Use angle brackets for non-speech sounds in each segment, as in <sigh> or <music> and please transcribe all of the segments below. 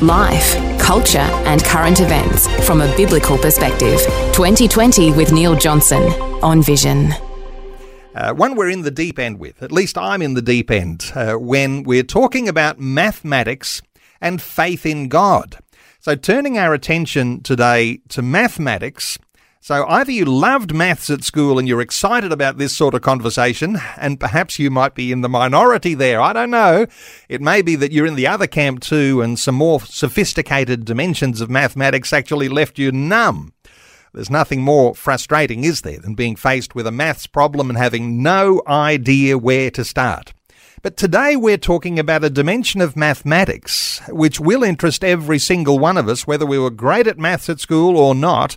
Life, culture, and current events from a biblical perspective. 2020 with Neil Johnson on Vision. Uh, one we're in the deep end with, at least I'm in the deep end, uh, when we're talking about mathematics and faith in God. So, turning our attention today to mathematics so either you loved maths at school and you're excited about this sort of conversation, and perhaps you might be in the minority there. I don't know. It may be that you're in the other camp too, and some more sophisticated dimensions of mathematics actually left you numb. There's nothing more frustrating, is there, than being faced with a maths problem and having no idea where to start. But today we're talking about a dimension of mathematics which will interest every single one of us, whether we were great at maths at school or not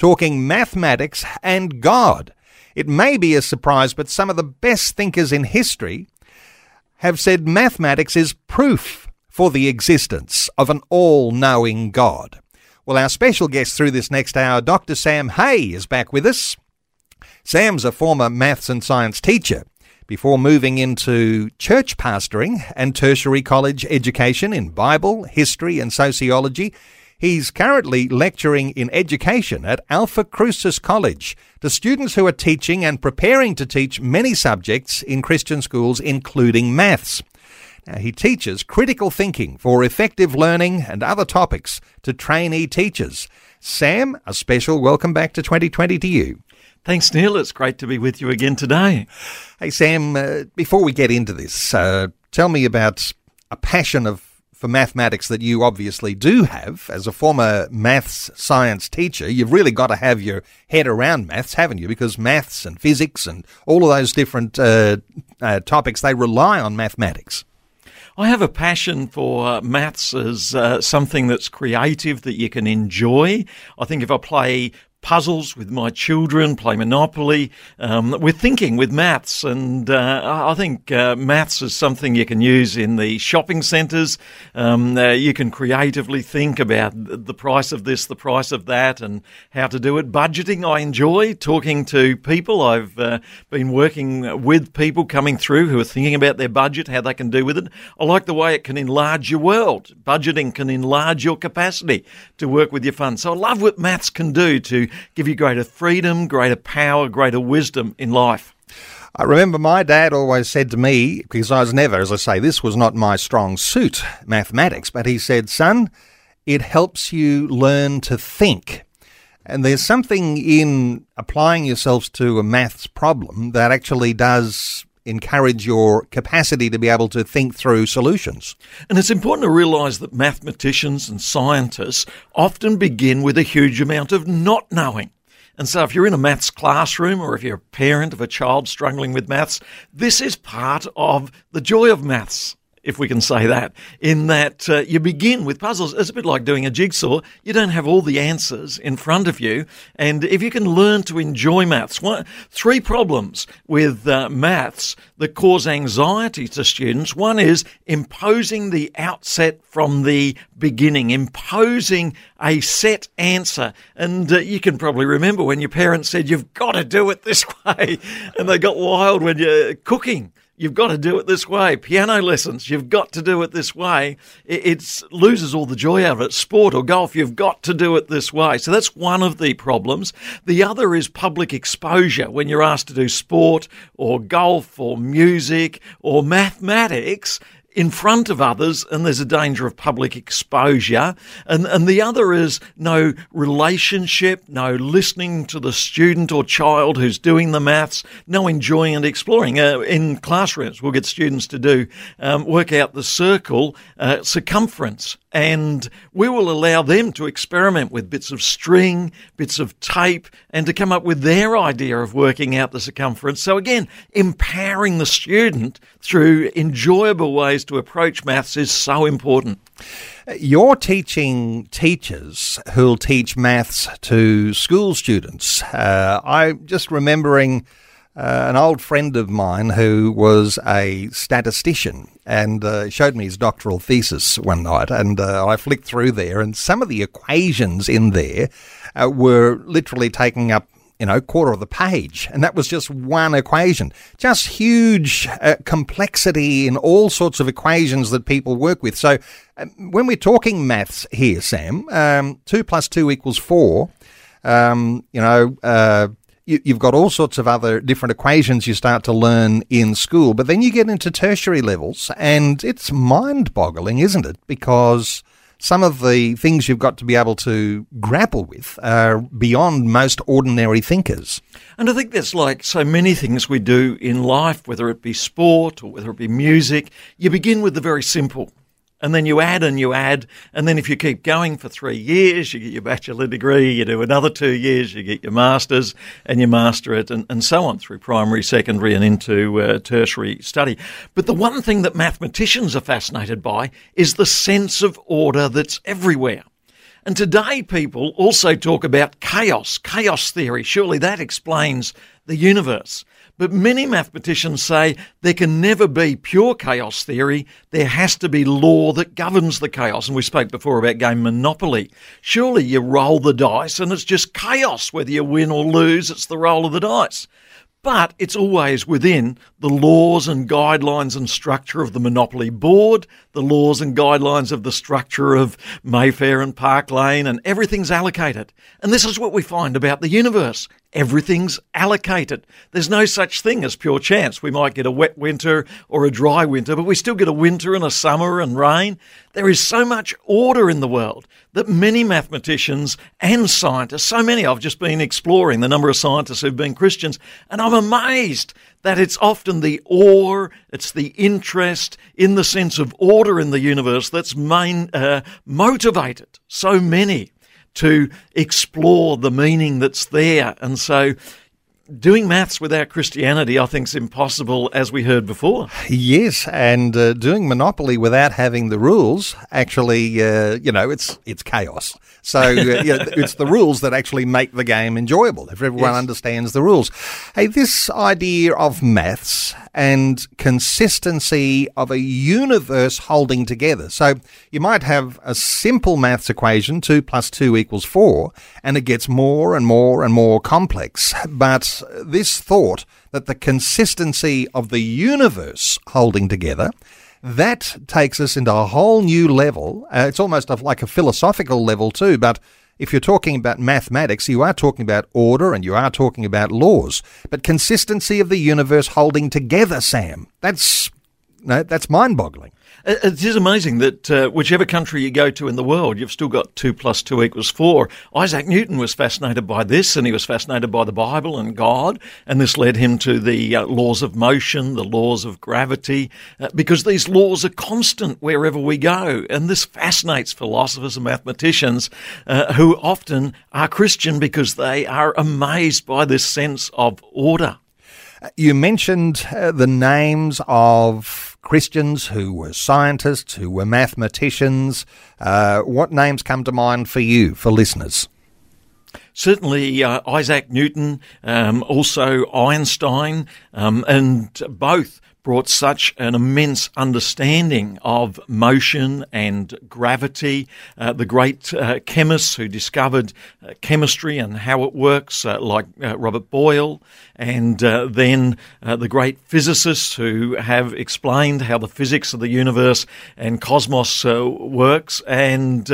talking mathematics and God. It may be a surprise, but some of the best thinkers in history have said mathematics is proof for the existence of an all knowing God. Well, our special guest through this next hour, Dr. Sam Hey, is back with us. Sam's a former maths and science teacher before moving into church pastoring and tertiary college education in Bible, history, and sociology. He's currently lecturing in education at Alphacrucis College to students who are teaching and preparing to teach many subjects in Christian schools, including maths. Now, he teaches critical thinking for effective learning and other topics to trainee teachers. Sam, a special welcome back to 2020 to you. Thanks, Neil. It's great to be with you again today. Hey, Sam, uh, before we get into this, uh, tell me about a passion of for mathematics that you obviously do have as a former maths science teacher. You've really got to have your head around maths, haven't you? Because maths and physics and all of those different uh, uh, topics, they rely on mathematics. I have a passion for maths as uh, something that's creative that you can enjoy. I think if I play puzzles with my children, play Monopoly. Um, we're thinking with maths, and uh, I think uh, maths is something you can use in the shopping centres. Um, uh, you can creatively think about the price of this, the price of that, and how to do it. Budgeting, I enjoy talking to people. I've uh, been working with people coming through who are thinking about their budget, how they can do with it. I like the way it can enlarge your world. Budgeting can enlarge your capacity to work with your funds. So I love what maths can do to give you greater freedom, greater power, greater wisdom in life. I remember my dad always said to me, because I was never, as I say, this was not my strong suit, mathematics, but he said, son, it helps you learn to think. And there's something in applying yourselves to a maths problem that actually does encourage your capacity to be able to think through solutions. And it's important to realise that mathematicians and scientists often begin with a huge amount of not knowing. And so, if you're in a maths classroom or if you're a parent of a child struggling with maths, this is part of the joy of maths if we can say that, in that uh, you begin with puzzles. It's a bit like doing a jigsaw. You don't have all the answers in front of you. And if you can learn to enjoy maths, one, three problems with uh, maths that cause anxiety to students. One is imposing the outset from the beginning, imposing a set answer. And uh, you can probably remember when your parents said, You've got to do it this <laughs> way. And they got wild when you're cooking You've got to do it this way. Piano lessons, you've got to do it this way. It loses all the joy out of it. Sport or golf, you've got to do it this way. So that's one of the problems. The other is public exposure. When you're asked to do sport or golf or music or mathematics, in front of others, and there's a danger of public exposure. And, and the other is no relationship, no listening to the student or child who's doing the maths, no enjoying and exploring. Uh, in classrooms, we'll get students to do um, work out the circle uh, circumference and we will allow them to experiment with bits of string, bits of tape, and to come up with their idea of working out the circumference. So again, empowering the student through enjoyable ways to approach maths is so important. You're teaching teachers who'll teach maths to school students. Uh, I'm just remembering uh, an old friend of mine who was a statistician and uh, showed me his doctoral thesis one night. And uh, I flicked through there, and some of the equations in there uh, were literally taking up you know, quarter of the page. And that was just one equation. Just huge uh, complexity in all sorts of equations that people work with. So uh, when we're talking maths here, Sam, um, 2 plus 2 equals 4. Um, you know, uh, you, have got all sorts of other different equations you start to learn in school, but then you get into tertiary levels, and it's mind boggling, isn't it? Because some of the things you've got to be able to grapple with are beyond most ordinary thinkers. And I think that's like so many things we do in life, whether it be sport or whether it be music. You begin with the very simple. And then you add and you add. And then if you keep going for three years, you get your bachelor degree, you do another two years, you get your master's, and you master it, and, and so on through primary, secondary, and into uh, tertiary study. But the one thing that mathematicians are fascinated by is the sense of order that's everywhere. And today, people also talk about chaos, chaos theory. Surely that explains the universe. But many mathematicians say there can never be pure chaos theory. There has to be law that governs the chaos. And we spoke before about game Monopoly. Surely you roll the dice and it's just chaos. Whether you win or lose, it's the roll of the dice but it's always within the laws and guidelines and structure of the Monopoly Board, the laws and guidelines of the structure of Mayfair and Park Lane, and everything's allocated. And this is what we find about the universe. Everything's allocated. There's no such thing as pure chance. We might get a wet winter or a dry winter, but we still get a winter and a summer and rain. There is so much order in the world that many mathematicians and scientists, so many, I've just been exploring the number of scientists who've been Christians, and I'm amazed that it's often the awe, it's the interest in the sense of order in the universe that's main, uh, motivated so many to explore the meaning that's there. And so doing maths without Christianity, I think, is impossible, as we heard before. Yes, and uh, doing Monopoly without having the rules, actually, uh, you know, it's it's chaos. So uh, <laughs> it's the rules that actually make the game enjoyable if everyone yes. understands the rules. Hey, this idea of maths and consistency of a universe holding together. So you might have a simple maths equation, 2 plus 2 equals 4, and it gets more and more and more complex. But this thought that the consistency of the universe holding together that takes us into a whole new level. Uh, it's almost like a philosophical level too, but if you're talking about mathematics, you are talking about order and you are talking about laws. But consistency of the universe holding together, Sam, that's no, that's mind-boggling. It is amazing that uh, whichever country you go to in the world, you've still got two plus two equals four. Isaac Newton was fascinated by this, and he was fascinated by the Bible and God, and this led him to the uh, laws of motion, the laws of gravity, uh, because these laws are constant wherever we go. And this fascinates philosophers and mathematicians uh, who often are Christian because they are amazed by this sense of order. You mentioned uh, the names of Christians who were scientists, who were mathematicians. Uh, what names come to mind for you, for listeners? Certainly, uh, Isaac Newton, um, also Einstein, um, and both brought such an immense understanding of motion and gravity. Uh, the great uh, chemists who discovered uh, chemistry and how it works, uh, like uh, Robert Boyle, and uh, then the great physicists who have explained how the physics of the universe and cosmos works, and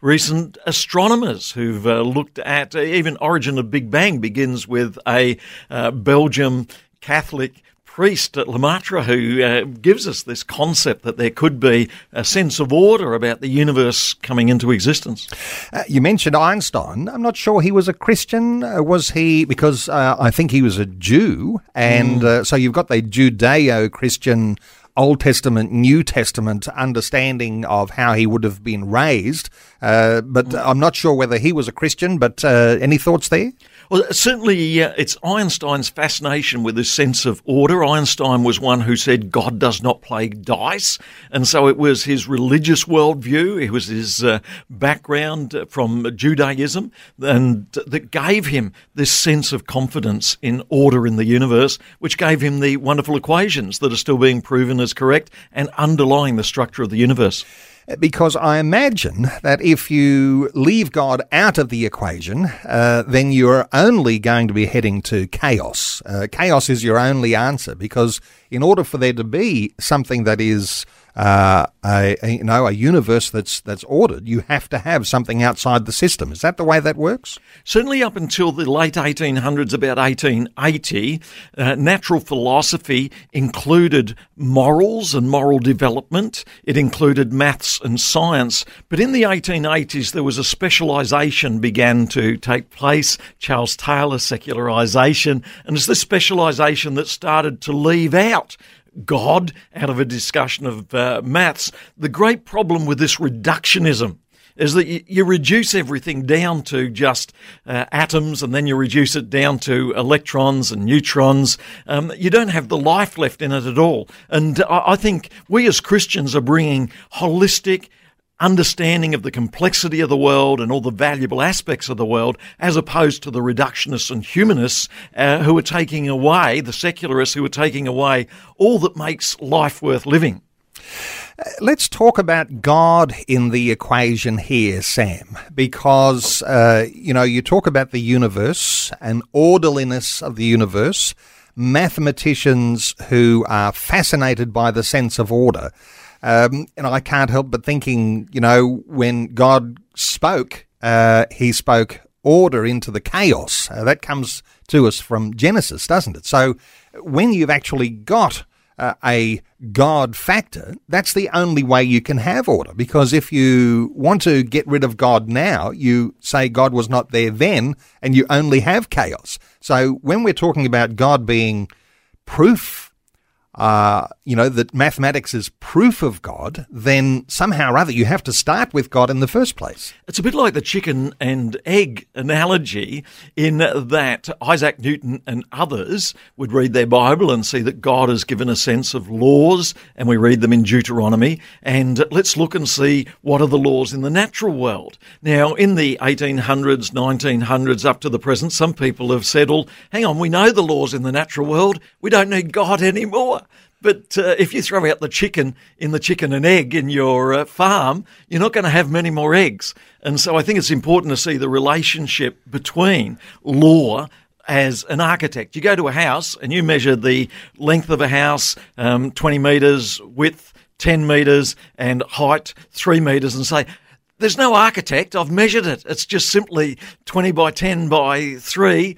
recent astronomers who've looked at even origin of Big Bang begins with a Belgium Catholic priest at Lemaitre who uh, gives us this concept that there could be a sense of order about the universe coming into existence. Uh, you mentioned Einstein. I'm not sure he was a Christian. Uh, was he? Because uh, I think he was a Jew, and mm. Uh, so you've got the Judeo-Christian Old Testament, New Testament understanding of how he would have been raised. Uh, but mm. I'm not sure whether he was a Christian. But uh, any thoughts there? Well, certainly uh, it's Einstein's fascination with this sense of order. Einstein was one who said God does not play dice. And so it was his religious worldview, it was his uh, background from Judaism, and that gave him this sense of confidence in order in the universe, which gave him the wonderful equations that are still being proven as correct and underlying the structure of the universe because I imagine that if you leave God out of the equation, uh, then you're only going to be heading to chaos. Uh, chaos is your only answer because in order for there to be something that is uh, a, you know a universe that's that's ordered, you have to have something outside the system. Is that the way that works? Certainly, up until the late 1800s, about 1880, uh, natural philosophy included morals and moral development. It included maths and science. But in the 1880s, there was a specialisation began to take place. Charles Taylor secularisation, and it's this specialisation that started to leave out God out of a discussion of uh, maths. The great problem with this reductionism is that you, reduce everything down to just uh, atoms and then you reduce it down to electrons and neutrons. Um, you don't have the life left in it at all. And I think we as Christians are bringing holistic, understanding of the complexity of the world and all the valuable aspects of the world, as opposed to the reductionists and humanists uh, who are taking away, the secularists who are taking away all that makes life worth living. Uh, let's talk about God in the equation here, Sam, because, uh, you know, you talk about the universe and orderliness of the universe, mathematicians who are fascinated by the sense of order. Um, and I can't help but thinking, you know, when God spoke, uh, he spoke order into the chaos. Uh, that comes to us from Genesis, doesn't it? So when you've actually got uh, a God factor, that's the only way you can have order. Because if you want to get rid of God now, you say God was not there then, and you only have chaos. So when we're talking about God being proof uh, you know, that mathematics is proof of God, then somehow or other you have to start with God in the first place. It's a bit like the chicken and egg analogy in that Isaac Newton and others would read their Bible and see that God has given a sense of laws, and we read them in Deuteronomy. And let's look and see what are the laws in the natural world. Now, in the 1800s, 1900s, up to the present, some people have said, well, hang on, we know the laws in the natural world. We don't need God anymore. But uh, if you throw out the chicken in the chicken and egg in your uh, farm, you're not going to have many more eggs. And so I think it's important to see the relationship between law as an architect. You go to a house and you measure the length of a house, um, 20 metres, width 10 metres, and height 3 metres, and say, there's no architect. I've measured it. It's just simply 20 by 10 by 3.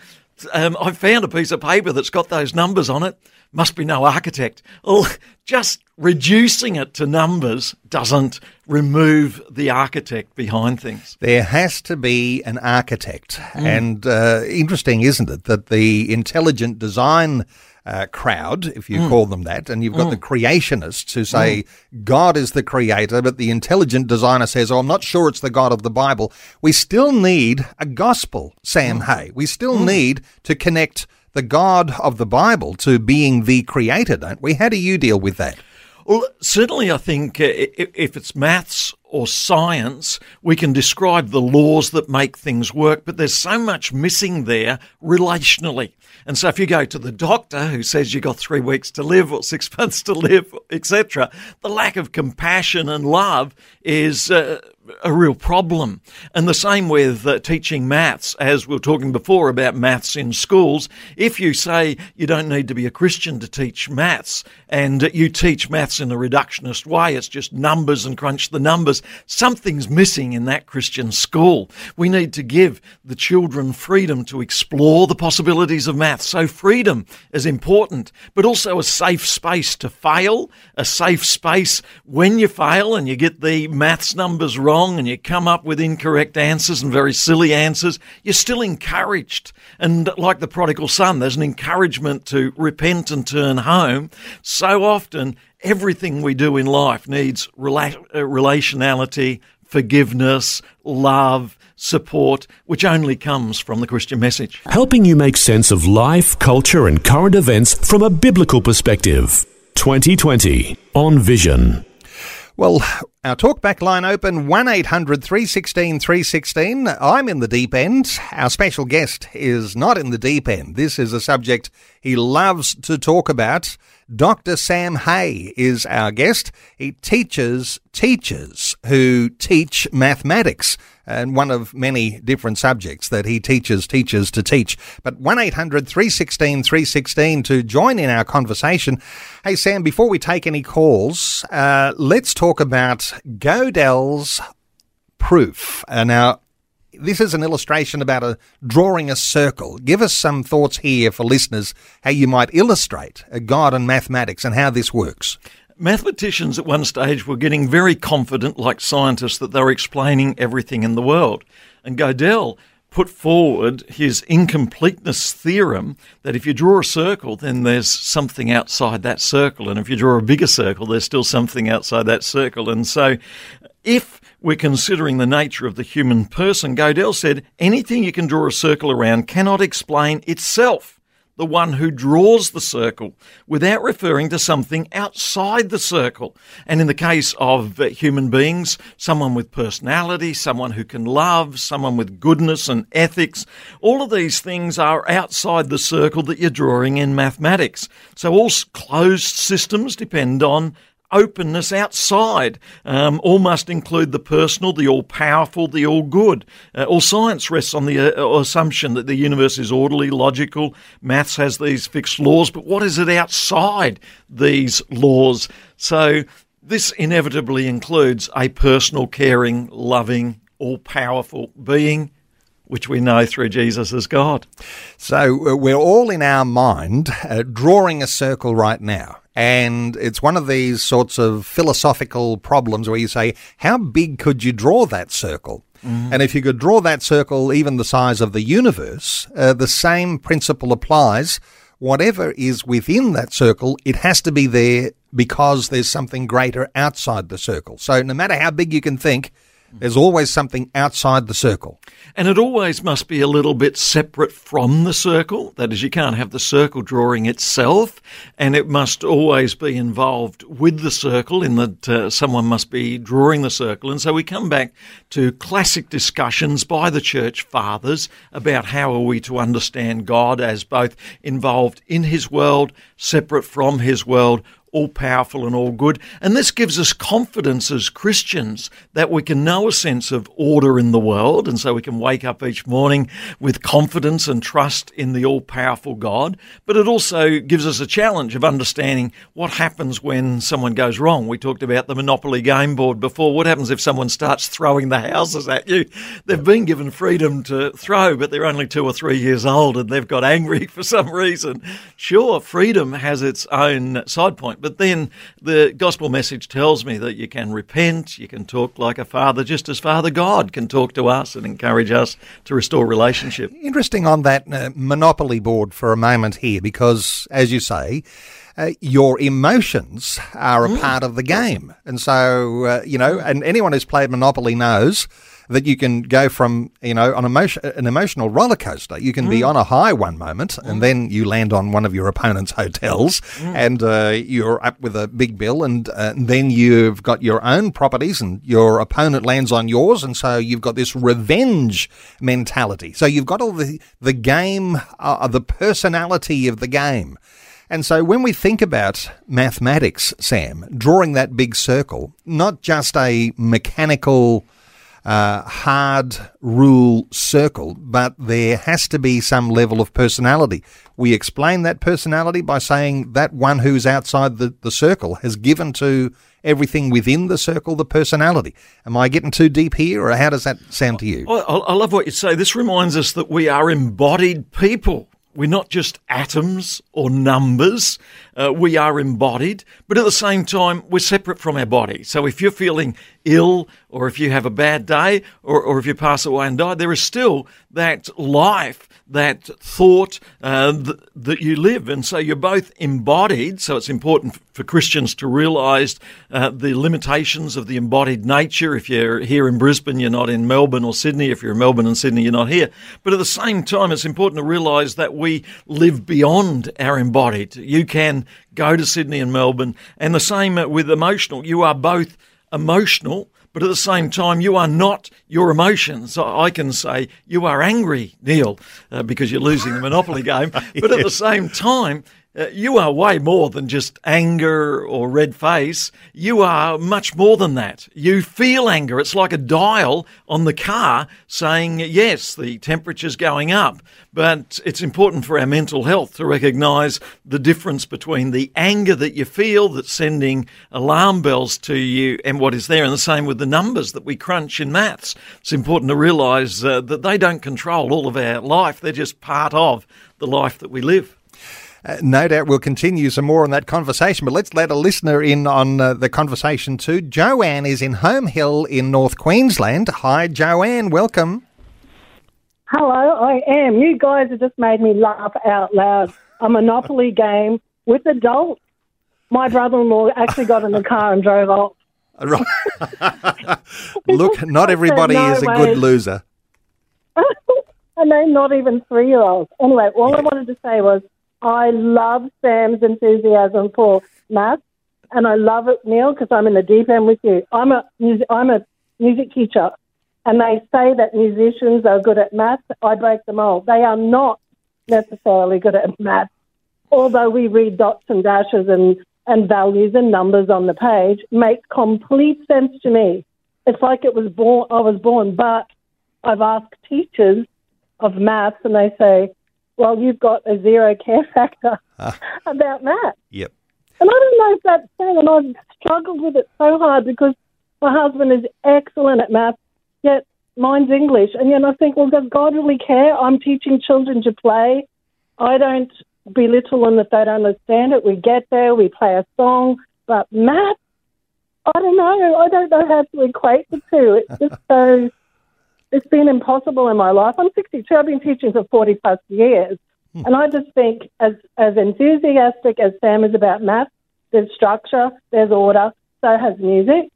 Um, I found a piece of paper that's got those numbers on it must be no architect. Well, <laughs> just reducing it to numbers doesn't remove the architect behind things. There has to be an architect. Mm. And uh, interesting, isn't it, that the intelligent design uh, crowd, if you mm. call them that, and you've got mm. the creationists who say mm. God is the creator, but the intelligent designer says, oh, I'm not sure it's the God of the Bible. We still need a gospel, Sam mm. Hey. We still mm. need to connect the God of the Bible to being the creator, don't we? How do you deal with that? Well, certainly, I think uh, if it's maths or science, we can describe the laws that make things work, but there's so much missing there relationally. And so if you go to the doctor who says you've got three weeks to live or six <laughs> months to live, etc., the lack of compassion and love is uh, a real problem. And the same with uh, teaching maths, as we were talking before about maths in schools. If you say you don't need to be a Christian to teach maths and you teach maths in a reductionist way, it's just numbers and crunch the numbers, something's missing in that Christian school. We need to give the children freedom to explore the possibilities of maths. So freedom is important, but also a safe space to fail, a safe space when you fail and you get the maths numbers right wrong and you come up with incorrect answers and very silly answers, you're still encouraged. And like the prodigal son, there's an encouragement to repent and turn home. So often, everything we do in life needs rela- uh, relationality, forgiveness, love, support, which only comes from the Christian message. Helping you make sense of life, culture, and current events from a biblical perspective. 2020 on Vision. Well, our talkback line open 1800 316 316. I'm in the deep end. Our special guest is not in the deep end. This is a subject he loves to talk about. Dr. Sam Hey is our guest. He teaches teachers who teach mathematics and one of many different subjects that he teaches teachers to teach. But 1800 316 316 to join in our conversation. Hey, Sam, before we take any calls, uh, let's talk about Gödel's proof. Uh, now, this is an illustration about a drawing a circle. Give us some thoughts here for listeners how you might illustrate a God and mathematics and how this works. Mathematicians at one stage were getting very confident, like scientists, that they were explaining everything in the world. And Gödel put forward his incompleteness theorem that if you draw a circle, then there's something outside that circle. And if you draw a bigger circle, there's still something outside that circle. And so if we're considering the nature of the human person, Gödel said anything you can draw a circle around cannot explain itself the one who draws the circle without referring to something outside the circle. And in the case of uh, human beings, someone with personality, someone who can love, someone with goodness and ethics, all of these things are outside the circle that you're drawing in mathematics. So all closed systems depend on openness outside. Um, all must include the personal, the all powerful, the all good. Uh, all science rests on the uh, assumption that the universe is orderly, logical. Maths has these fixed laws, but what is it outside these laws? So this inevitably includes a personal, caring, loving, all powerful being which we know through Jesus as God. So uh, we're all in our mind uh, drawing a circle right now. And it's one of these sorts of philosophical problems where you say, how big could you draw that circle? Mm-hmm. And if you could draw that circle even the size of the universe, uh, the same principle applies. Whatever is within that circle, it has to be there because there's something greater outside the circle. So no matter how big you can think, there's always something outside the circle. And it always must be a little bit separate from the circle. That is, you can't have the circle drawing itself, and it must always be involved with the circle in that uh, someone must be drawing the circle. And so we come back to classic discussions by the church fathers about how are we to understand God as both involved in his world, separate from his world, all powerful and all good. And this gives us confidence as Christians that we can know a sense of order in the world. And so we can wake up each morning with confidence and trust in the all powerful God. But it also gives us a challenge of understanding what happens when someone goes wrong. We talked about the Monopoly game board before. What happens if someone starts throwing the houses at you? They've been given freedom to throw, but they're only two or three years old and they've got angry <laughs> for some reason. Sure, freedom has its own side point but then the gospel message tells me that you can repent, you can talk like a father, just as Father God can talk to us and encourage us to restore relationship. Interesting on that uh, monopoly board for a moment here, because as you say, uh, your emotions are a mm. part of the game. And so, uh, you know, and anyone who's played Monopoly knows that you can go from you know on emotion, an emotional roller coaster. You can mm. be on a high one moment, mm. and then you land on one of your opponent's <laughs> hotels, mm. and uh, you're up with a big bill, and, uh, then you've got your own properties, and your opponent lands on yours, and so you've got this revenge mentality. So you've got all the the game, uh, the personality of the game. And so when we think about mathematics, Sam, drawing that big circle, not just a mechanical uh, hard rule circle, but there has to be some level of personality. We explain that personality by saying that one who's outside the, the circle has given to everything within the circle the personality. Am I getting too deep here, or how does that sound to you? I, I love what you say. This reminds us that we are embodied people. We're not just atoms or numbers. Uh, we are embodied, but at the same time, we're separate from our body. So if you're feeling ill or if you have a bad day or, or if you pass away and die, there is still that life that thought uh, th- that you live. And so you're both embodied. So it's important for Christians to realize uh, the limitations of the embodied nature. If you're here in Brisbane, you're not in Melbourne or Sydney. If you're in Melbourne and Sydney, you're not here. But at the same time, it's important to realize that we live beyond our embodied. You can go to Sydney and Melbourne. And the same with emotional. You are both emotional but at the same time, you are not your emotions. I can say you are angry, Neil, uh, because you're losing the Monopoly game. <laughs> But at the same time, uh, you are way more than just anger or red face. You are much more than that. You feel anger. It's like a dial on the car saying, yes, the temperature's going up. But it's important for our mental health to recognize the difference between the anger that you feel that's sending alarm bells to you and what is there. And the same with the numbers that we crunch in maths. It's important to realize uh, that they don't control all of our life. They're just part of the life that we live. Uh, no doubt we'll continue some more on that conversation, but let's let a listener in on uh, the conversation too. Joanne is in Home Hill in North Queensland. Hi, Joanne. Welcome. Hello, I am. You guys have just made me laugh out loud. A Monopoly <laughs> game with adults. My brother-in-law actually got in the car and drove off. Right. <laughs> Look, <laughs> not everybody no is a way. good loser. I know, not even three-year-olds. Anyway, all I wanted to say was I love Sam's enthusiasm for maths, and I love it, Neil, because I'm in the deep end with you. I'm a I'm a music teacher, and they say that musicians are good at maths. I break them all. They are not necessarily good at maths, although we read dots and dashes and and values and numbers on the page. make complete sense to me. It's like it was born. I was born, but I've asked teachers of maths, and they say, "Well, you've got a zero care <laughs> factor ah. about maths." Yep. And I don't know if that's fair, and I've struggled with it so hard because my husband is excellent at math, yet mine's English. And yet I think, well, does God really care? I'm teaching children to play. I don't belittle them if they don't understand it. We get there, we play a song, but math, I don't know. I don't know how to equate the two. It's just <laughs> so, it's been impossible in my life. I'm 62. I've been teaching for 40 plus years. Hmm. And I just think, as as enthusiastic as Sam is about maths, there's structure, there's order, so has music,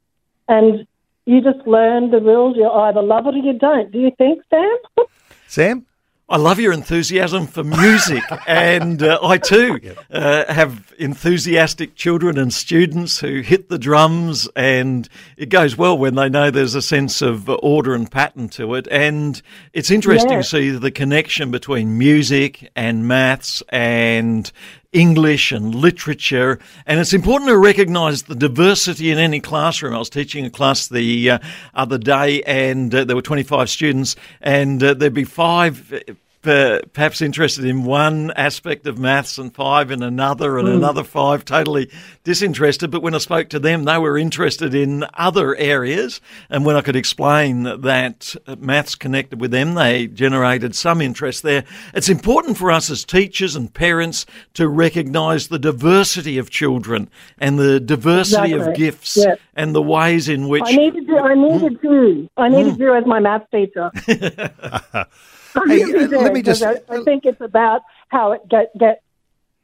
and you just learn the rules. You either love it or you don't. Do you think, Sam? <laughs> Sam? I love your enthusiasm for music, <laughs> and uh, I too uh, have enthusiastic children and students who hit the drums, and it goes well when they know there's a sense of order and pattern to it. And it's interesting to see the connection between music and maths and English and literature. And it's important to recognise the diversity in any classroom. I was teaching a class the uh, other day, and uh, there were 25 students, and uh, there'd be five. Perhaps interested in one aspect of maths and five in another, and hmm. another five totally disinterested. But when I spoke to them, they were interested in other areas. And when I could explain that maths connected with them, they generated some interest there. It's important for us as teachers and parents to recognise the diversity of children and the diversity of gifts and the ways in which I needed to. I needed hmm. you. I needed hmm. you as my maths teacher. <laughs> I Hey, uh, let me just. I, I think it's about how it get get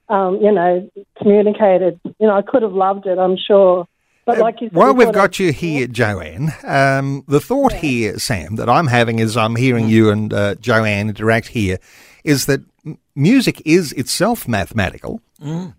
um, you know communicated. You know, I could have loved it. I'm sure, but like you said, While we've gotta- you here, Joanne, um, the thought here, Sam, that I'm having as I'm hearing you and uh, Joanne interact here is that m- music is itself mathematical,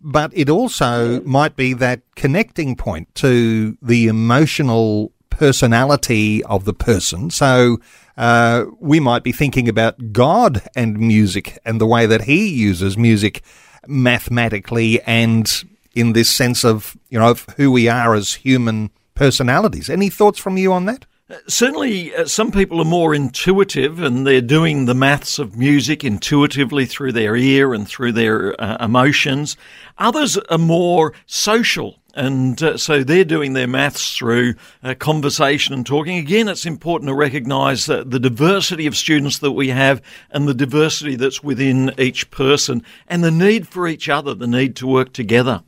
but it also might be that connecting point to the emotional personality of the person. So uh, we might be thinking about God and music and the way that He uses music mathematically and in this sense of you know of who we are as human personalities. Any thoughts from you on that? Certainly, uh, some people are more intuitive and they're doing the maths of music intuitively through their ear and through their uh, emotions. Others are more social. And uh, so they're doing their maths through uh, conversation and talking. Again, it's important to recognise uh, the diversity of students that we have and the diversity that's within each person and the need for each other, the need to work together.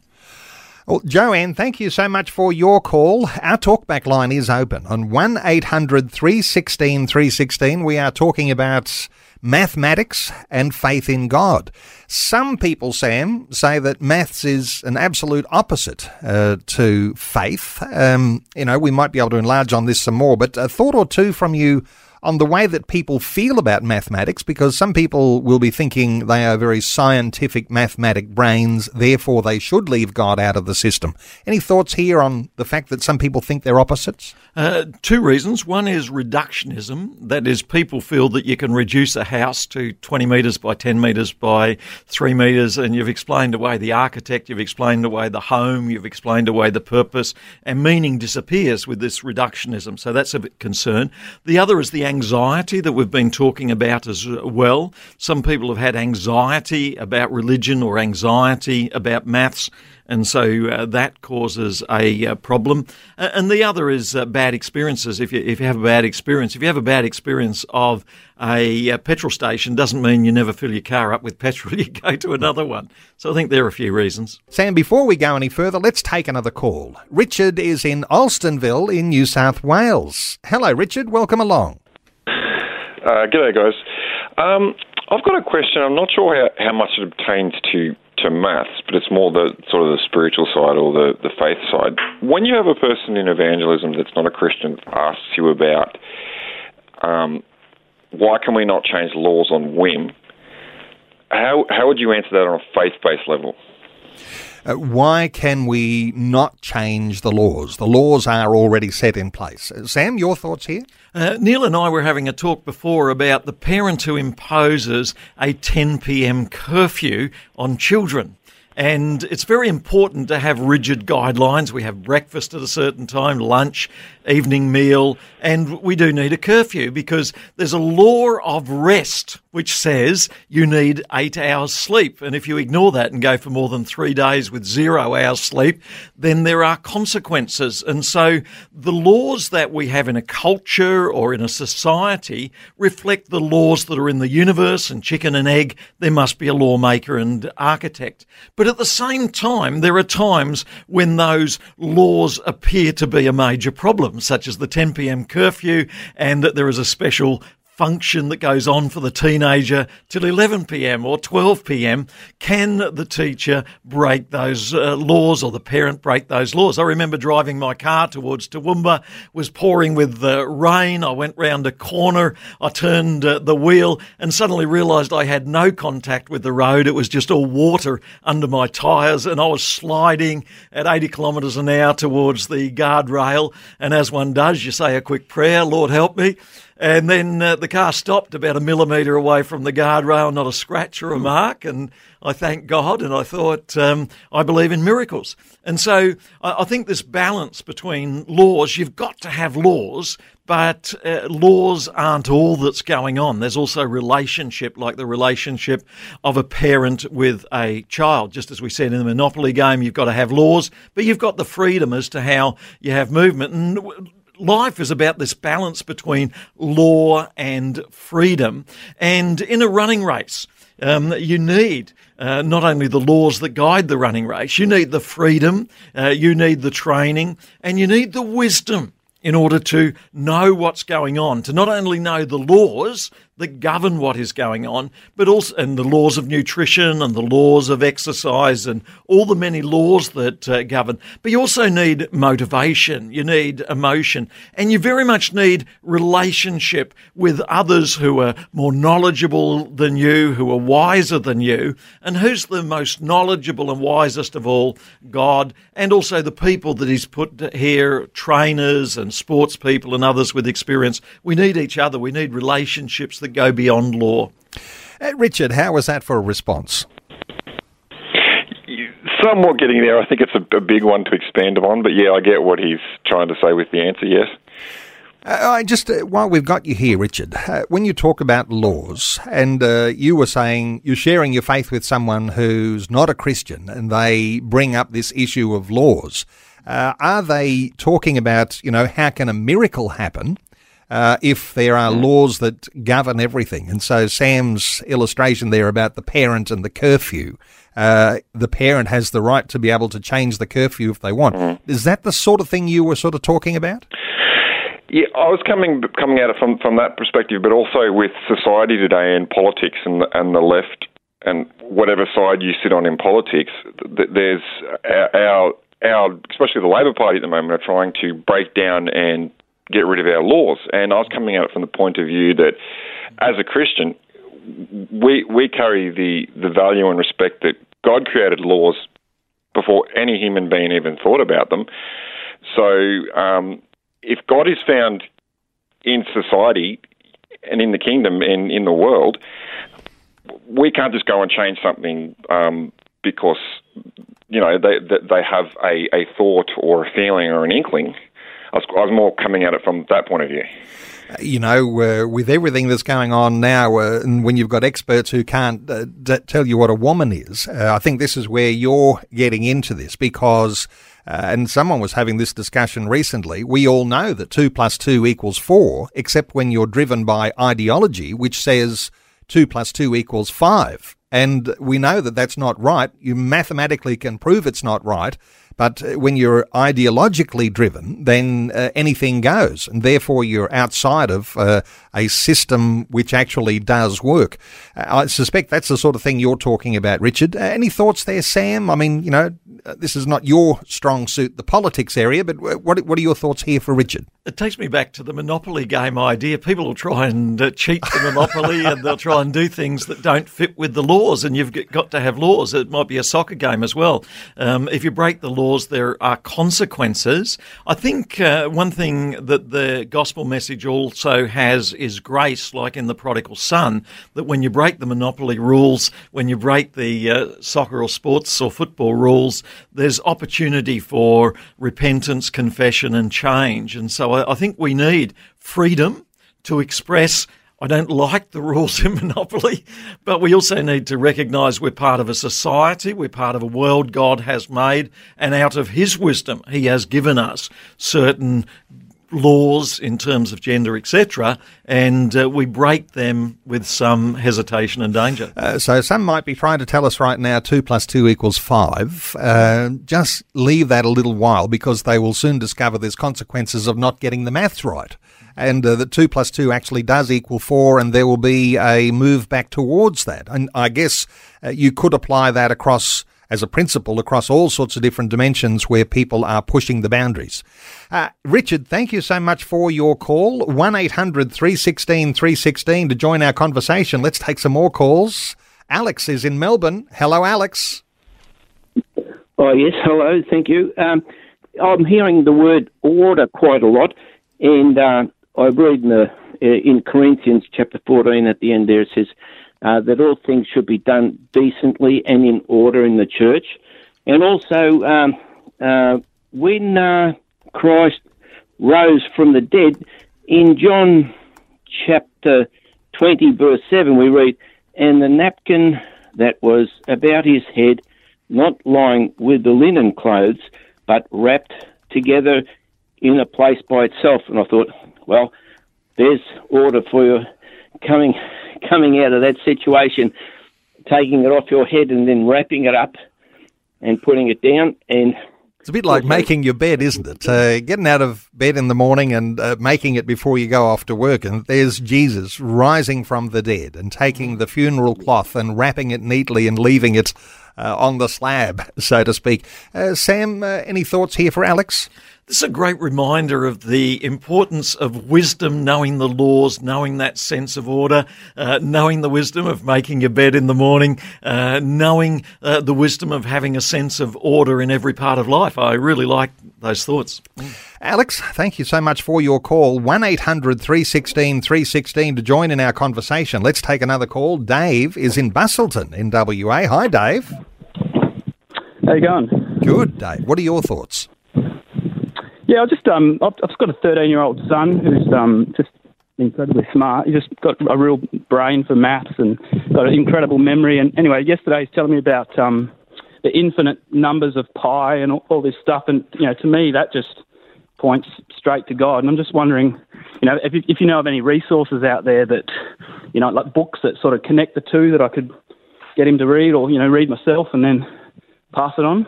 Well, Joanne, thank you so much for your call. Our talkback line is open on 1 800 316 316. We are talking about mathematics and faith in God. Some people, Sam, say that maths is an absolute opposite uh, to faith. Um, you know, we might be able to enlarge on this some more, but a thought or two from you on the way that people feel about mathematics because some people will be thinking they are very scientific mathematic brains, therefore they should leave God out of the system. Any thoughts here on the fact that some people think they're opposites? Uh, two reasons. One is reductionism. That is, people feel that you can reduce a house to 20 metres by 10 metres by 3 metres, and you've explained away the architect, you've explained away the home, you've explained away the purpose, and meaning disappears with this reductionism. So that's a bit concern. The other is the anxiety that we've been talking about as well. Some people have had anxiety about religion or anxiety about maths and so uh, that causes a uh, problem. And the other is uh, bad experiences. If you if you have a bad experience, if you have a bad experience of a, uh, petrol station, doesn't mean you never fill your car up with <laughs> petrol. You go to another one. So I think there are a few reasons. Sam, before we go any further, let's take another call. Richard is in Alstonville in New South Wales. Hello, Richard. Welcome along. Uh, g'day, guys. Um, I've got a question. I'm not sure how, how much it pertains to to maths, but it's more the sort of the spiritual side or the, the faith side. When you have a person in evangelism that's not a Christian asks you about um, why can we not change laws on whim, how how would you answer that on a faith based level? Uh, why can we not change the laws? The laws are already set in place. Uh, Sam, your thoughts here? Uh, Neil and I were having a talk before about the parent who imposes a 10 p.m. curfew on children. And it's very important to have rigid guidelines. We have breakfast at a certain time, lunch, evening meal, and we do need a curfew because there's a law of rest which says you need eight hours sleep. And if you ignore that and go for more than three days with zero hours sleep, then there are consequences. And so the laws that we have in a culture or in a society reflect the laws that are in the universe and chicken and egg. There must be a lawmaker and architect. But at the same time, there are times when those laws appear to be a major problem, such as the 10 p.m. curfew, and that there is a special function that goes on for the teenager till 11 p.m. or 12 p.m. Can the teacher break those uh, laws or the parent break those laws? I remember driving my car towards Toowoomba, was pouring with rain. I went round a corner, I turned uh, the wheel and suddenly realised I had no contact with the road. It was just all water under my tyres and I was sliding at 80 kilometres an hour towards the guardrail. And as one does, you say a quick prayer, Lord help me. And then uh, the car stopped about a millimetre away from the guardrail, not a scratch or a mark. And I thank God and I thought, um, I believe in miracles. And so I, I, think this balance between laws, you've got to have laws, but uh, laws aren't all that's going on. There's also relationship, like the relationship of a parent with a child. Just as we said in the Monopoly game, you've got to have laws, but you've got the freedom as to how you have movement. And life is about this balance between law and freedom. And in a running race, um, you need uh, not only the laws that guide the running race, you need the freedom, uh, you need the training, and you need the wisdom in order to know what's going on, to not only know the laws that govern what is going on, but also and the laws of nutrition and the laws of exercise and all the many laws that uh, govern. But you also need motivation, you need emotion, and you very much need relationship with others who are more knowledgeable than you, who are wiser than you. And who's the most knowledgeable and wisest of all? God, and also the people that He's put here, trainers and sports people and others with experience. We need each other. We need relationships that that go beyond law. Uh, Richard, how was that for a response? Somewhat getting there. I think it's a, a big one to expand upon, but yeah, I get what he's trying to say with the answer, yes. Uh, I just uh, while we've got you here, Richard, uh, when you talk about laws, and uh, you were saying you're sharing your faith with someone who's not a Christian, and they bring up this issue of laws, uh, are they talking about you know how can a miracle happen uh, if there are laws that govern everything. And so Sam's illustration there about the parent and the curfew, uh, the parent has the right to be able to change the curfew if they want. Is that the sort of thing you were sort of talking about? Yeah, I was coming coming at it from from that perspective, but also with society today and politics and and the left and whatever side you sit on in politics. th- There's our our especially the Labor Party at the moment are trying to break down and get rid of our laws. And I was coming at it from the point of view that as a Christian, we we carry the the value and respect that God created laws before any human being even thought about them. So um, if God is found in society and in the kingdom and in the world, we can't just go and change something um, because you know they they have a, a thought or a feeling or an inkling. I was, I was more coming at it from that point of view. you know, uh, with everything that's going on now, uh, and when you've got experts who can't uh, d- tell you what a woman is, uh, I think this is where you're getting into this because, uh, and someone was having this discussion recently. We all know that two plus two equals four, except when you're driven by ideology, which says two plus two equals five. And we know that that's not right. You mathematically can prove it's not right. But uh, when you're ideologically driven, then uh, anything goes, and therefore you're outside of uh, a system which actually does work. Uh, I suspect that's the sort of thing you're talking about, Richard. Uh, any thoughts there, Sam? I mean, you know, this is not your strong suit, the politics area, but what what are your thoughts here for Richard? It takes me back to the Monopoly game idea. People will try and uh, cheat the Monopoly <laughs> and they'll try and do things that don't fit with the laws, and you've got to have laws. It might be a soccer game as well. Um, if you break the laws, there are consequences. I think uh, one thing that the gospel message also has is grace, like in the prodigal son, that when you break the Monopoly rules, when you break the uh, soccer or sports or football rules, there's opportunity for repentance, confession, and change. And so I, I think we need freedom to express. I don't like the rules in Monopoly, but we also need to recognise we're part of a society, we're part of a world God has made, and out of His wisdom, He has given us certain laws in terms of gender, etc., and uh, we break them with some hesitation and danger. Uh, so some might be trying to tell us right now two plus two equals five. Uh, just leave that a little while because they will soon discover there's consequences of not getting the maths right. And uh, that two plus two actually does equal four, and there will be a move back towards that. And I guess uh, you could apply that across as a principle across all sorts of different dimensions where people are pushing the boundaries. Uh, Richard, thank you so much for your call. 1 800 316 316 to join our conversation. Let's take some more calls. Alex is in Melbourne. Hello, Alex. Oh, yes, hello, thank you. Um, I'm hearing the word order quite a lot, and uh, I read in, the, uh, in Corinthians chapter 14 at the end there, it says uh, that all things should be done decently and in order in the church. And also, um, uh, when uh, Christ rose from the dead, in John chapter 20, verse 7, we read, And the napkin that was about his head, not lying with the linen clothes, but wrapped together in a place by itself. And I thought, well, there's order for you coming coming out of that situation, taking it off your head and then wrapping it up and putting it down. And It's a bit like making your bed, isn't it? Uh, getting out of bed in the morning and uh, making it before you go off to work. And there's Jesus rising from the dead and taking the funeral cloth and wrapping it neatly and leaving it uh, on the slab, <laughs> so to speak. Uh, Sam, uh, any thoughts here for Alex? This is a great reminder of the importance of wisdom, knowing the laws, knowing that sense of order, uh, knowing the wisdom of making your bed in the morning, uh, knowing uh, the wisdom of having a sense of order in every part of life. I really like those thoughts. Alex, thank you so much for your call. 1 800 316 316 to join in our conversation. Let's take another call. Dave is in Busselton in WA. Hi, Dave. How you going? Good, Dave. What are your thoughts? Yeah, I just um, I've, I've got a 13 year old son who's um, just incredibly smart. He's just got a real brain for maths and got an incredible memory. And anyway, yesterday he's telling me about um, the infinite numbers of pi and all, all this stuff. And you know, to me, that just points straight to God. And I'm just wondering, you know, if, if you know of any resources out there that, you know, like books that sort of connect the two that I could get him to read or, you know, read myself and then pass it on.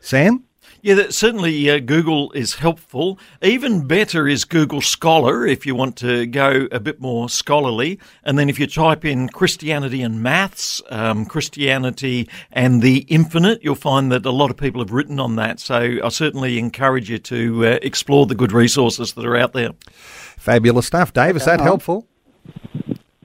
Sam? Yeah, that, certainly uh, Google is helpful. Even better is Google Scholar if you want to go a bit more scholarly. And then if you type in Christianity and maths, um, Christianity and the infinite, you'll find that a lot of people have written on that. So I certainly encourage you to uh, explore the good resources that are out there. Fabulous stuff. Dave, is that helpful?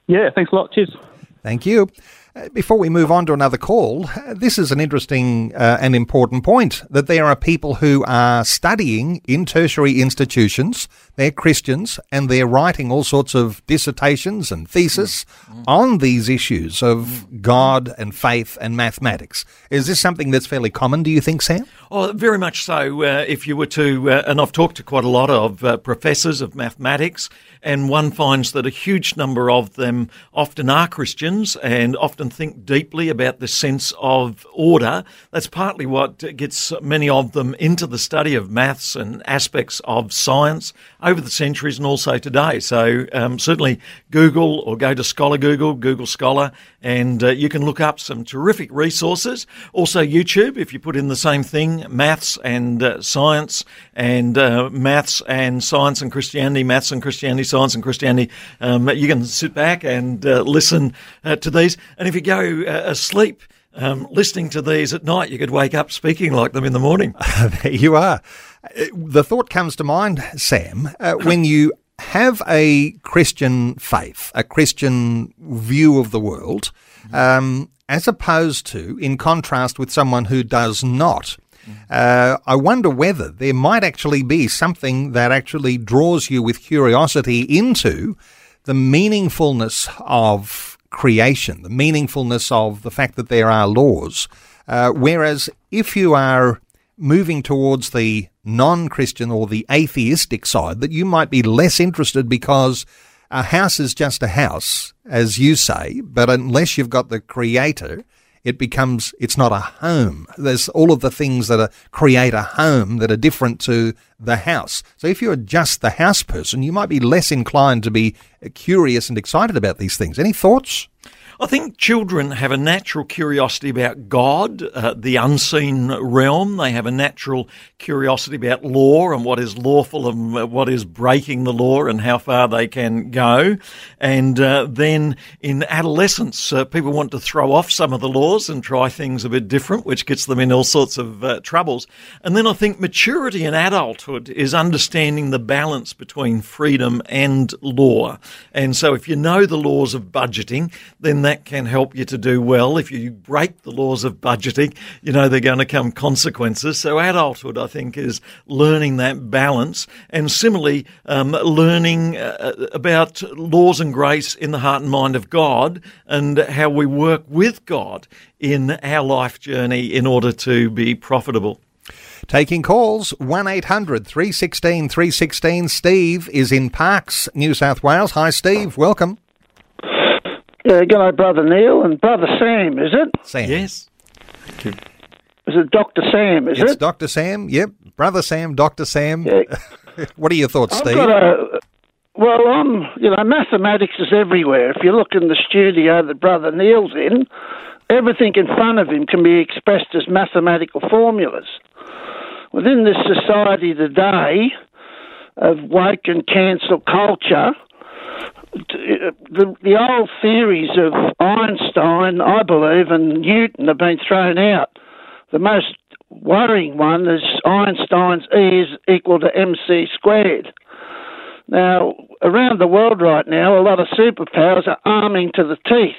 Yeah, thanks a lot. Cheers. Thank you. Uh, Before we move on to another call, uh, this is an interesting uh, and important point that there are people who are studying in tertiary institutions. They're Christians and they're writing all sorts of dissertations and thesis on these issues of God and faith and mathematics. Is this something that's fairly common, do you think, Sam? Oh, very much so. Uh, if you were to, uh, and I've talked to quite a lot of uh, professors of mathematics, and one finds that a huge number of them often are Christians and often think deeply about the sense of order. That's partly what gets many of them into the study of maths and aspects of science over the centuries and also today. So um, certainly Google or go to Scholar Google, Google Scholar, and uh, you can look up some terrific resources. Also YouTube, if you put in the same thing, maths and uh, science, and uh, maths and science and Christianity, maths and Christianity, science and Christianity, um, you can sit back and uh, listen uh, to these. And if you go uh, asleep, um, listening to these at night, you could wake up speaking like them in the morning. <laughs> there you are. Uh, The thought comes to mind, Sam, uh, when you have a Christian faith, a Christian view of the world, um, as opposed to, in contrast with someone who does not. Uh, I wonder whether there might actually be something that actually draws you with curiosity into the meaningfulness of creation, the meaningfulness of the fact that there are laws. Uh, whereas if you are moving towards the non Christian or the atheistic side, that you might be less interested because a house is just a house, as you say, but unless you've got the creator, it becomes, it's not a home. There's all of the things that are, create a home that are different to the house. So if you're just the house person, you might be less inclined to be curious and excited about these things. Any thoughts? I think children have a natural curiosity about God, uh, the unseen realm. They have a natural curiosity about law and what is lawful and what is breaking the law and how far they can go. And uh, then in adolescence, uh, people want to throw off some of the laws and try things a bit different, which gets them in all sorts of uh, troubles. And then I think maturity in adulthood is understanding the balance between freedom and law. And so if you know the laws of budgeting, then that can help you to do well. If you break the laws of budgeting, you know they're going to come consequences. So adulthood, I think, is learning that balance, and similarly, um, learning uh, about laws and grace in the heart and mind of God, and how we work with God in our life journey in order to be profitable. Taking calls 1 800 316 316. Steve is in Parkes, New South Wales. Hi, Steve. Welcome. Uh, yeah, g'day, brother Neil and brother Sam. Is it? Sam. Yes. Is it Doctor Sam? Is It's it? Dr. Sam. Yep. Brother Sam, Dr. Sam. Yeah. <laughs> what are your thoughts, I've Steve? got a. Well, I'm. You know, mathematics is everywhere. If you look in the studio that brother Neil's in, everything in front of him can be expressed as mathematical formulas. Within this society today of wake and cancel culture, t- the, the old theories of Einstein, I believe, and Newton have been thrown out. The most worrying one is Einstein's E is equal to mc squared. Now, around the world right now, a lot of superpowers are arming to the teeth.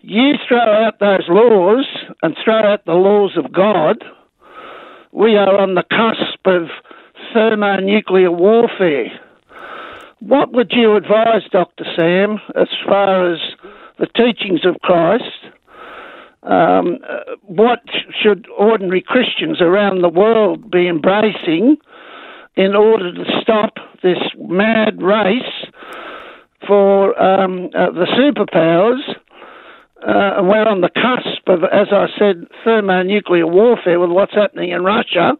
You throw out those laws and throw out the laws of God, we are on the cusp of thermonuclear warfare. What would you advise, Dr. Sam, as far as the teachings of Christ? Um, what should ordinary Christians around the world be embracing in order to stop this mad race for um, uh, the superpowers? Uh, we're on the cusp of, as I said, thermonuclear warfare with what's happening in Russia.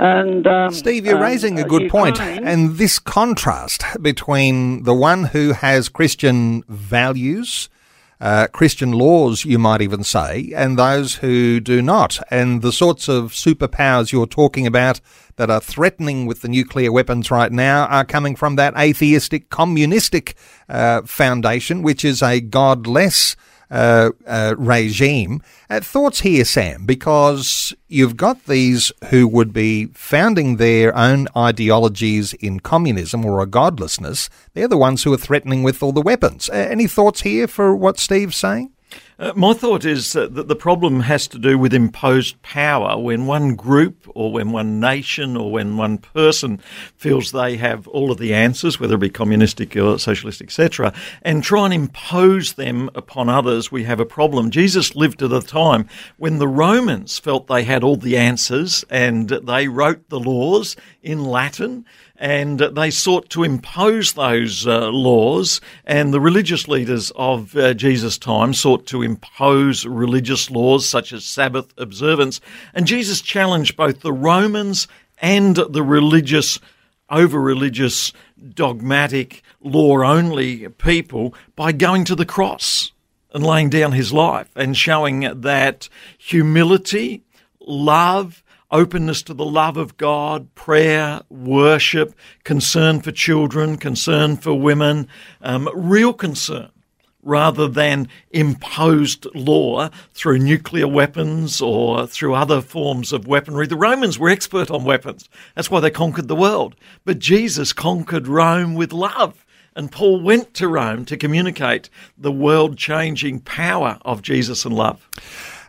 And um, Steve, you're um, raising a uh, good point, and this contrast between the one who has Christian values. Uh, Christian laws, you might even say, and those who do not. And the sorts of superpowers you're talking about that are threatening with the nuclear weapons right now are coming from that atheistic, communistic uh, foundation, which is a godless uh, uh, regime. Uh, thoughts here, Sam, because you've got these who would be founding their own ideologies in communism or a godlessness. They're the ones who are threatening with all the weapons. Uh, any thoughts here for what Steve's saying? Uh, my thought is that the problem has to do with imposed power when one group or when one nation or when one person feels they have all of the answers, whether it be communistic or socialist, etc., and try and impose them upon others, we have a problem. Jesus lived at a time when the Romans felt they had all the answers and they wrote the laws in Latin and they sought to impose those uh, laws, and the religious leaders of uh, Jesus' time sought to impose religious laws such as Sabbath observance. And Jesus challenged both the Romans and the religious, over religious, dogmatic, law only people by going to the cross and laying down his life and showing that humility, love, openness to the love of God, prayer, worship, concern for children, concern for women, um, real concern rather than imposed law through nuclear weapons or through other forms of weaponry. The Romans were expert on weapons. That's why they conquered the world. But Jesus conquered Rome with love. And Paul went to Rome to communicate the world changing power of Jesus and love.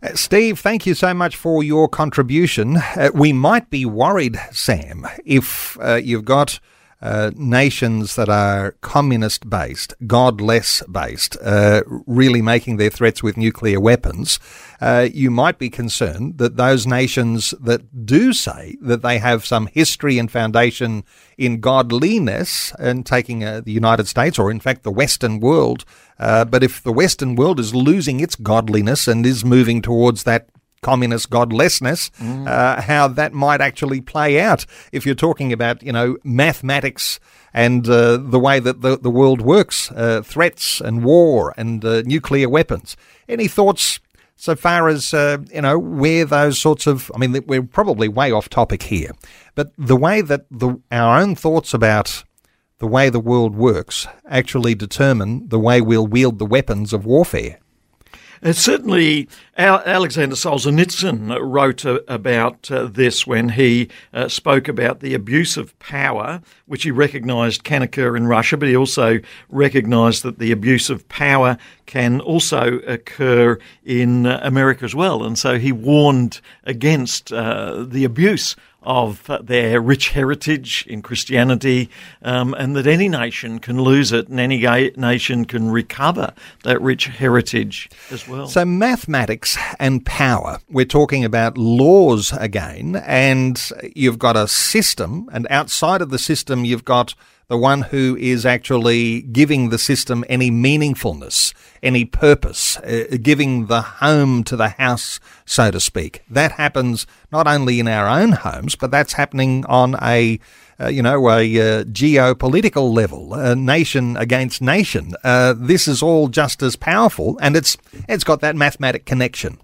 Uh, Steve, thank you so much for your contribution. Uh, we might be worried, Sam, if uh, you've got uh, nations that are communist based, godless based, uh, really making their threats with nuclear weapons. Uh, you might be concerned that those nations that do say that they have some history and foundation in godliness and taking uh, the United States or in fact the Western world, uh, but if the Western world is losing its godliness and is moving towards that communist godlessness, uh, how that might actually play out if you're talking about, you know, mathematics and uh, the way that the, the world works, uh, threats and war and uh, nuclear weapons. Any thoughts so far as, uh, you know, where those sorts of, I mean, we're probably way off topic here, but the way that the, our own thoughts about the way the world works actually determine the way we'll wield the weapons of warfare. Uh, certainly, Al- Alexander Solzhenitsyn wrote uh, about uh, this when he uh, spoke about the abuse of power, which he recognised can occur in Russia, but he also recognised that the abuse of power can also occur in uh, America as well. And so he warned against uh, the abuse of their rich heritage in Christianity, um, and that any nation can lose it and any nation can recover that rich heritage as well. So, mathematics and power, we're talking about laws again, and you've got a system, and outside of the system, you've got the one who is actually giving the system any meaningfulness, any purpose, uh, giving the home to the house, so to speak. That happens not only in our own homes, but that's happening on a uh, you know, a uh, geopolitical level, uh, nation against nation. Uh, this is all just as powerful, and it's it's got that mathematic connection.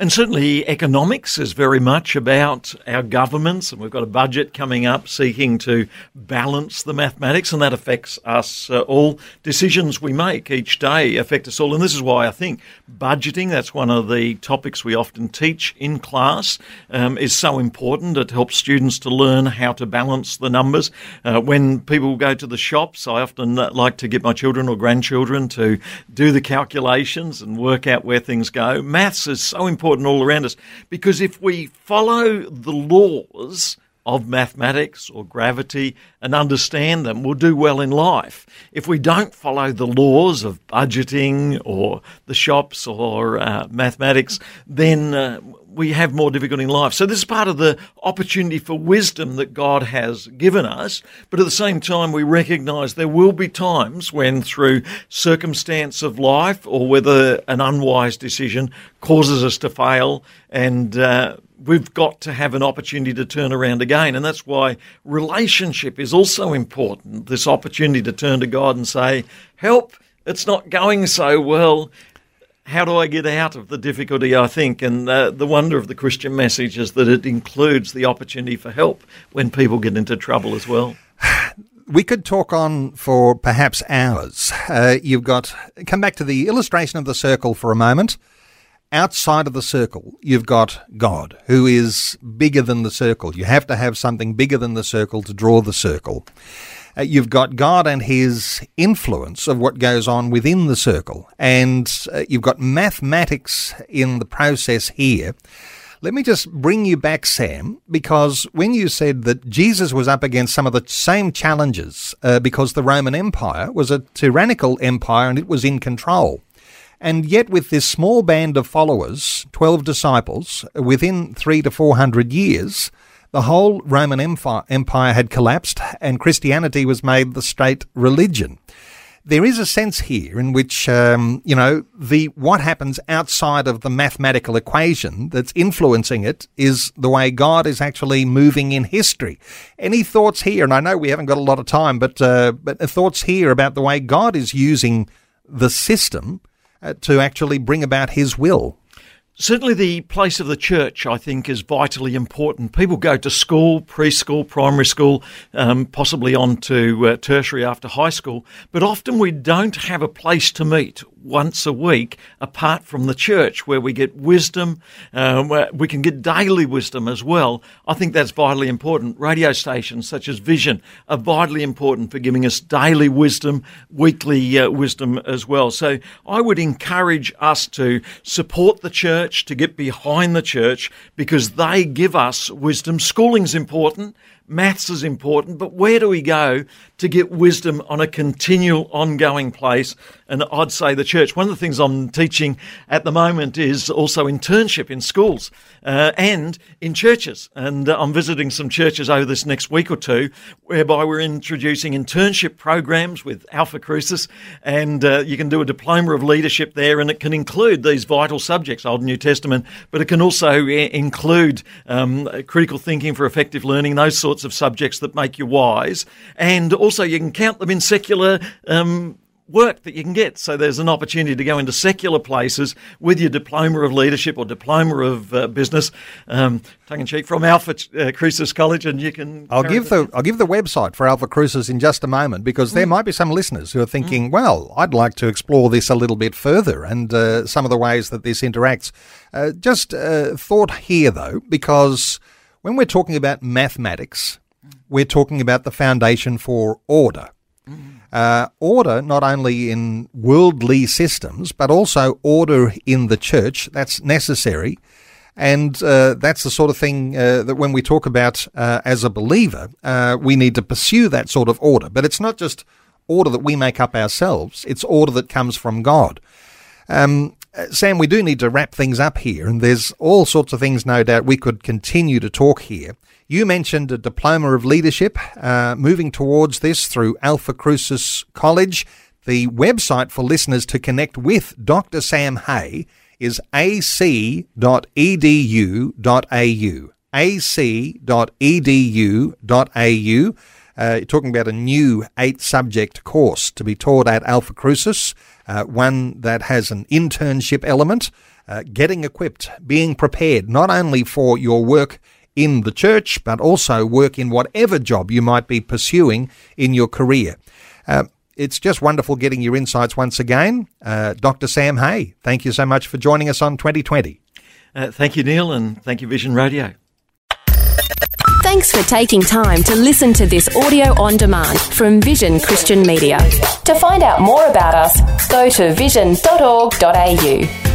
And certainly, economics is very much about our governments, and we've got a budget coming up seeking to balance the mathematics, and that affects us uh, all. Decisions we make each day affect us all, and this is why I think budgeting, that's one of the topics we often teach in class, um, is so important. It helps students to learn how to balance the numbers. Uh, when people go to the shops, I often uh, like to get my children or grandchildren to do the calculations and work out where things go. Maths is so important all around us because if we follow the laws of mathematics or gravity and understand them, we'll do well in life. If we don't follow the laws of budgeting or the shops or uh, mathematics, then uh, we have more difficulty in life. So this is part of the opportunity for wisdom that God has given us. But at the same time, we recognize there will be times when through circumstance of life or whether an unwise decision causes us to fail and uh, we've got to have an opportunity to turn around again. And that's why relationship is also important. This opportunity to turn to God and say, Help, it's not going so well. How do I get out of the difficulty? I think, and uh, the wonder of the Christian message is that it includes the opportunity for help when people get into trouble as well. we could talk on for perhaps hours. Uh, you've got, come back to the illustration of the circle for a moment. Outside of the circle, you've got God, who is bigger than the circle. You have to have something bigger than the circle to draw the circle. Uh, you've got God and his influence of what goes on within the circle. And uh, you've got mathematics in the process here. Let me just bring you back, Sam, because when you said that Jesus was up against some of the same challenges uh, because the Roman Empire was a tyrannical empire and it was in control. And yet, with this small band of followers, 12 disciples, within three to 400 years, the whole Roman Empire had collapsed and Christianity was made the state religion there is a sense here in which um, you know the what happens outside of the mathematical equation that's influencing it is the way God is actually moving in history. Any thoughts here? And I know we haven't got a lot of time, but uh, but thoughts here about the way God is using the system uh, to actually bring about His will. Certainly, the place of the church, I think, is vitally important. People go to school, preschool, primary school, um, possibly on to uh, tertiary after high school, but often we don't have a place to meet once a week apart from the church where we get wisdom, um, we can get daily wisdom as well. I think that's vitally important. Radio stations such as Vision are vitally important for giving us daily wisdom, weekly uh, wisdom as well. So I would encourage us to support the church, to get behind the church because they give us wisdom. Schooling's important maths is important, but where do we go to get wisdom on a continual, ongoing place? And I'd say the church. One of the things I'm teaching at the moment is also internship in schools uh, and in churches. And uh, I'm visiting some churches over this next week or two, whereby we're introducing internship programs with Alphacrucis, and uh, you can do a diploma of leadership there, and it can include these vital subjects, Old and New Testament, but it can also uh, include um, critical thinking for effective learning, those sorts sorts of subjects that make you wise. And also, you can count them in secular um, work that you can get. So there's an opportunity to go into secular places with your diploma of leadership or diploma of uh, business, um, tongue in cheek, from Alpha uh, Crucis College, and you can. I'll give the I'll give the website for Alphacrucis in just a moment because mm. there might be some listeners who are thinking, mm. well, I'd like to explore this a little bit further and uh, some of the ways that this interacts. Uh, just uh, thought here though, because when we're talking about mathematics, we're talking about the foundation for order. Uh, order not only in worldly systems, but also order in the church. That's necessary. And uh, that's the sort of thing uh, that when we talk about uh, as a believer, uh, we need to pursue that sort of order. But it's not just order that we make up ourselves, it's order that comes from God. Um, uh, Sam, we do need to wrap things up here, and there's all sorts of things, no doubt, we could continue to talk here. You mentioned a diploma of leadership, uh, moving towards this through Alphacrucis College. The website for listeners to connect with Dr. Sam Hey is ac.edu.au. ac.edu.au. Uh, talking about a new eight subject course to be taught at Alphacrucis uh, one that has an internship element, uh, getting equipped, being prepared not only for your work in the church, but also work in whatever job you might be pursuing in your career. Uh, it's just wonderful getting your insights once again. Uh, Dr. Sam Hey, thank you so much for joining us on 2020. Uh, thank you, Neil, and thank you, Vision Radio. Thanks for taking time to listen to this audio on demand from Vision Christian Media. To find out more about us, go to vision.org.au.